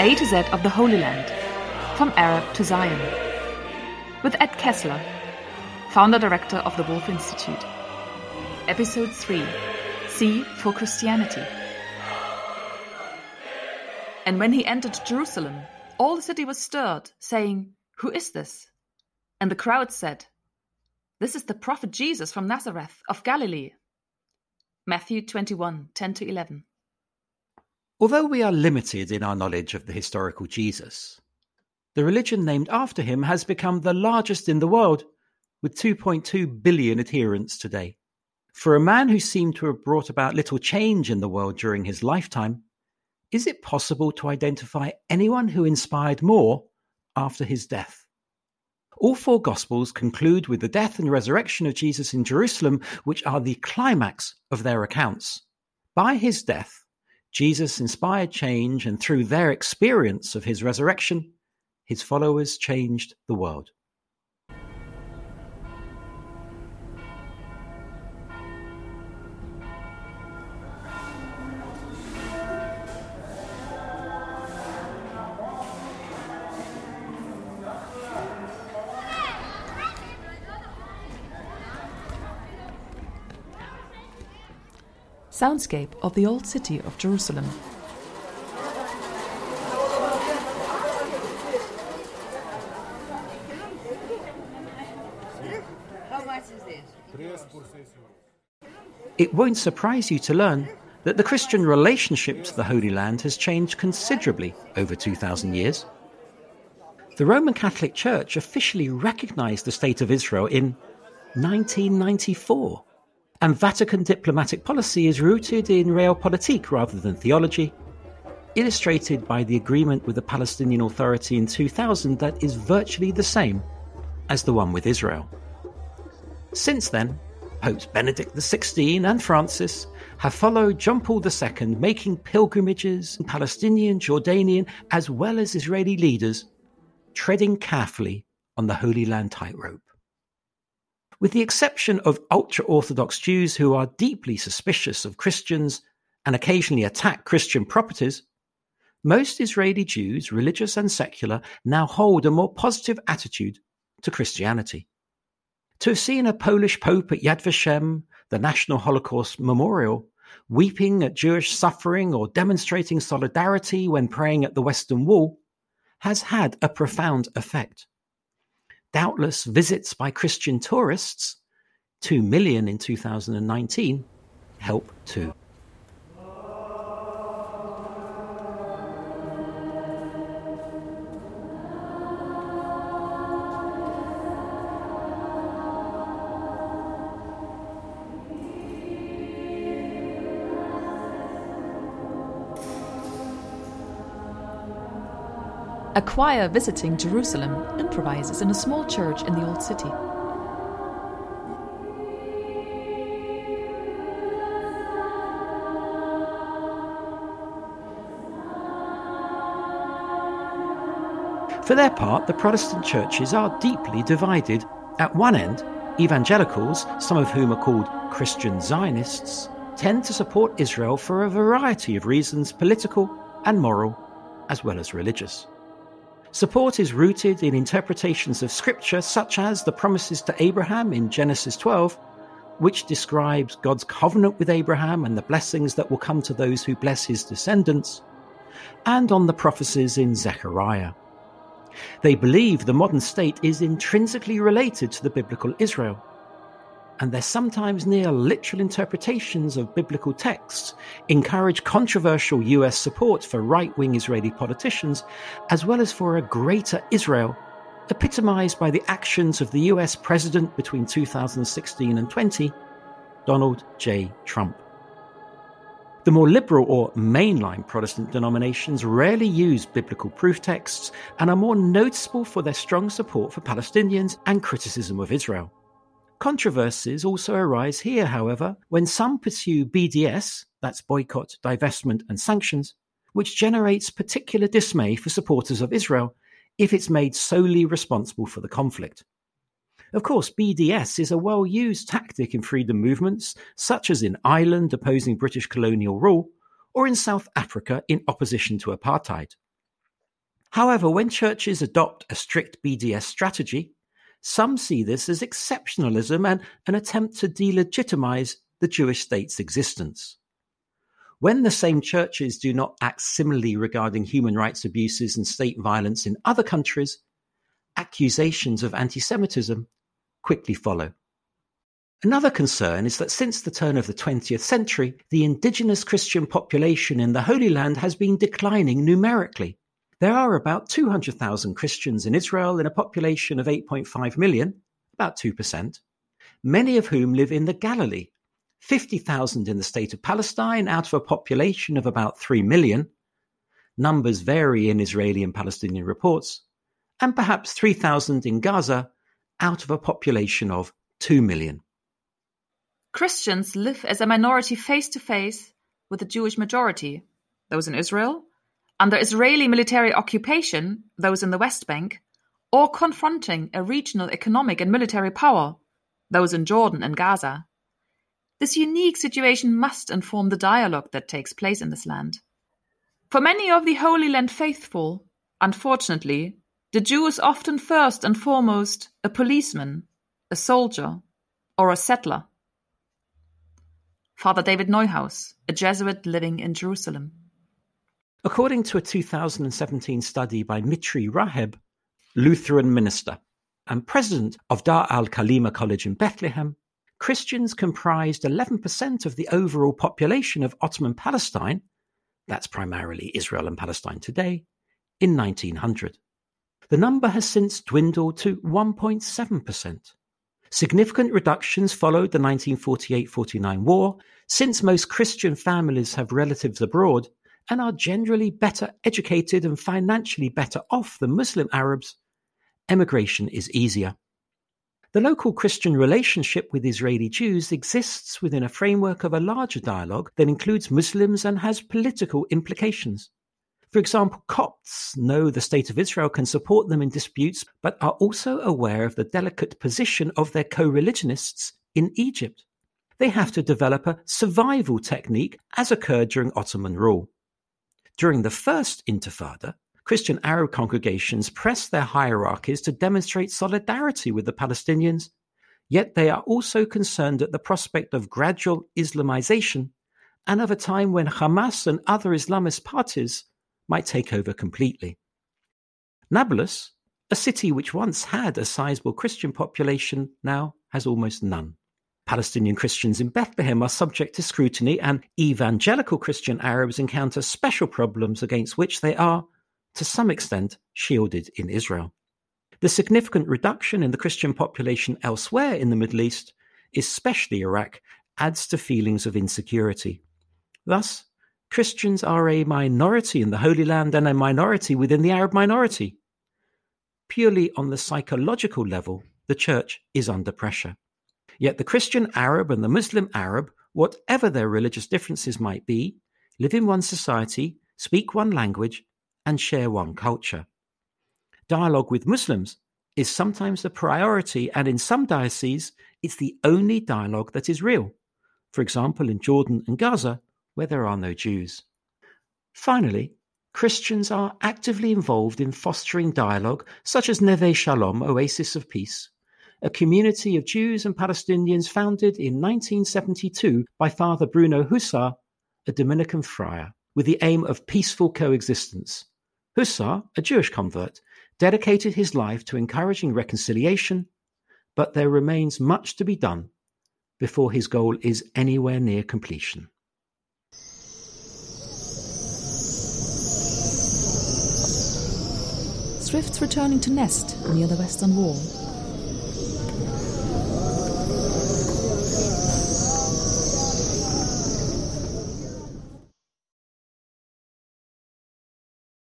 A to Z of the Holy Land, from Arab to Zion, with Ed Kessler, founder director of the Woolf Institute. Episode 3 C for Christianity. And when he entered Jerusalem, all the city was stirred, saying, Who is this? And the crowd said, This is the prophet Jesus from Nazareth of Galilee. Matthew 21 10 to 11. Although we are limited in our knowledge of the historical Jesus, the religion named after him has become the largest in the world, with 2.2 billion adherents today. For a man who seemed to have brought about little change in the world during his lifetime, is it possible to identify anyone who inspired more after his death? All four Gospels conclude with the death and resurrection of Jesus in Jerusalem, which are the climax of their accounts. By his death, Jesus inspired change, and through their experience of his resurrection, his followers changed the world. Soundscape of the Old City of Jerusalem. It won't surprise you to learn that the Christian relationship to the Holy Land has changed considerably over 2,000 years. The Roman Catholic Church officially recognized the State of Israel in 1994, and Vatican diplomatic policy is rooted in realpolitik rather than theology, illustrated by the agreement with the Palestinian Authority in 2000 that is virtually the same as the one with Israel. Since then, Popes Benedict XVI and Francis have followed John Paul II, making pilgrimages, in Palestinian, Jordanian, as well as Israeli leaders, treading carefully on the Holy Land tightrope. With the exception of ultra Orthodox Jews who are deeply suspicious of Christians and occasionally attack Christian properties, most Israeli Jews, religious and secular, now hold a more positive attitude to Christianity. To have seen a Polish Pope at Yad Vashem, the National Holocaust Memorial, weeping at Jewish suffering or demonstrating solidarity when praying at the Western Wall, has had a profound effect. Doubtless visits by Christian tourists, 2 million in 2019, help too. A choir visiting Jerusalem improvises in a small church in the Old City. For their part, the Protestant churches are deeply divided. At one end, evangelicals, some of whom are called Christian Zionists, tend to support Israel for a variety of reasons political and moral, as well as religious. Support is rooted in interpretations of scripture such as the promises to Abraham in Genesis 12, which describes God's covenant with Abraham and the blessings that will come to those who bless his descendants, and on the prophecies in Zechariah. They believe the modern state is intrinsically related to the biblical Israel, and their sometimes near literal interpretations of biblical texts encourage controversial US support for right wing Israeli politicians, as well as for a greater Israel, epitomized by the actions of the US president between 2016 and 20, Donald J. Trump. The more liberal or mainline Protestant denominations rarely use biblical proof texts and are more noticeable for their strong support for Palestinians and criticism of Israel. Controversies also arise here, however, when some pursue BDS, that's boycott, divestment, and sanctions, which generates particular dismay for supporters of Israel if it's made solely responsible for the conflict. Of course, BDS is a well used tactic in freedom movements, such as in Ireland opposing British colonial rule, or in South Africa in opposition to apartheid. However, when churches adopt a strict BDS strategy, some see this as exceptionalism and an attempt to delegitimize the Jewish state's existence. When the same churches do not act similarly regarding human rights abuses and state violence in other countries, accusations of anti Semitism quickly follow. Another concern is that since the turn of the 20th century, the indigenous Christian population in the Holy Land has been declining numerically. There are about 200,000 Christians in Israel in a population of 8.5 million, about 2%, many of whom live in the Galilee, 50,000 in the state of Palestine out of a population of about 3 million. Numbers vary in Israeli and Palestinian reports, and perhaps 3,000 in Gaza out of a population of 2 million. Christians live as a minority face to face with the Jewish majority, those in Israel, under Israeli military occupation, those in the West Bank, or confronting a regional economic and military power, those in Jordan and Gaza. This unique situation must inform the dialogue that takes place in this land. For many of the Holy Land faithful, unfortunately, the Jew is often first and foremost a policeman, a soldier, or a settler. Father David Neuhaus, a Jesuit living in Jerusalem. According to a 2017 study by Mitri Raheb, Lutheran minister and president of Dar al Kalima College in Bethlehem, Christians comprised 11% of the overall population of Ottoman Palestine, that's primarily Israel and Palestine today, in 1900. The number has since dwindled to 1.7%. Significant reductions followed the 1948-49 war, since most Christian families have relatives abroad and are generally better educated and financially better off than Muslim Arabs, emigration is easier. The local Christian relationship with Israeli Jews exists within a framework of a larger dialogue that includes Muslims and has political implications. For example, Copts know the State of Israel can support them in disputes, but are also aware of the delicate position of their co religionists in Egypt. They have to develop a survival technique as occurred during Ottoman rule. During the First Intifada, Christian Arab congregations pressed their hierarchies to demonstrate solidarity with the Palestinians, yet they are also concerned at the prospect of gradual Islamization and of a time when Hamas and other Islamist parties might take over completely. Nablus, a city which once had a sizable Christian population, now has almost none. Palestinian Christians in Bethlehem are subject to scrutiny, and evangelical Christian Arabs encounter special problems against which they are, to some extent, shielded in Israel. The significant reduction in the Christian population elsewhere in the Middle East, especially Iraq, adds to feelings of insecurity. Thus, Christians are a minority in the Holy Land and a minority within the Arab minority. Purely on the psychological level, the church is under pressure. Yet the Christian Arab and the Muslim Arab, whatever their religious differences might be, live in one society, speak one language, and share one culture. Dialogue with Muslims is sometimes the priority, and in some dioceses, it's the only dialogue that is real. For example, in Jordan and Gaza, where there are no Jews. Finally, Christians are actively involved in fostering dialogue, such as Neve Shalom, Oasis of Peace, a community of Jews and Palestinians founded in 1972 by Father Bruno Hussar, a Dominican friar, with the aim of peaceful coexistence. Hussar, a Jewish convert, dedicated his life to encouraging reconciliation, but there remains much to be done before his goal is anywhere near completion. Swifts returning to nest near the western wall.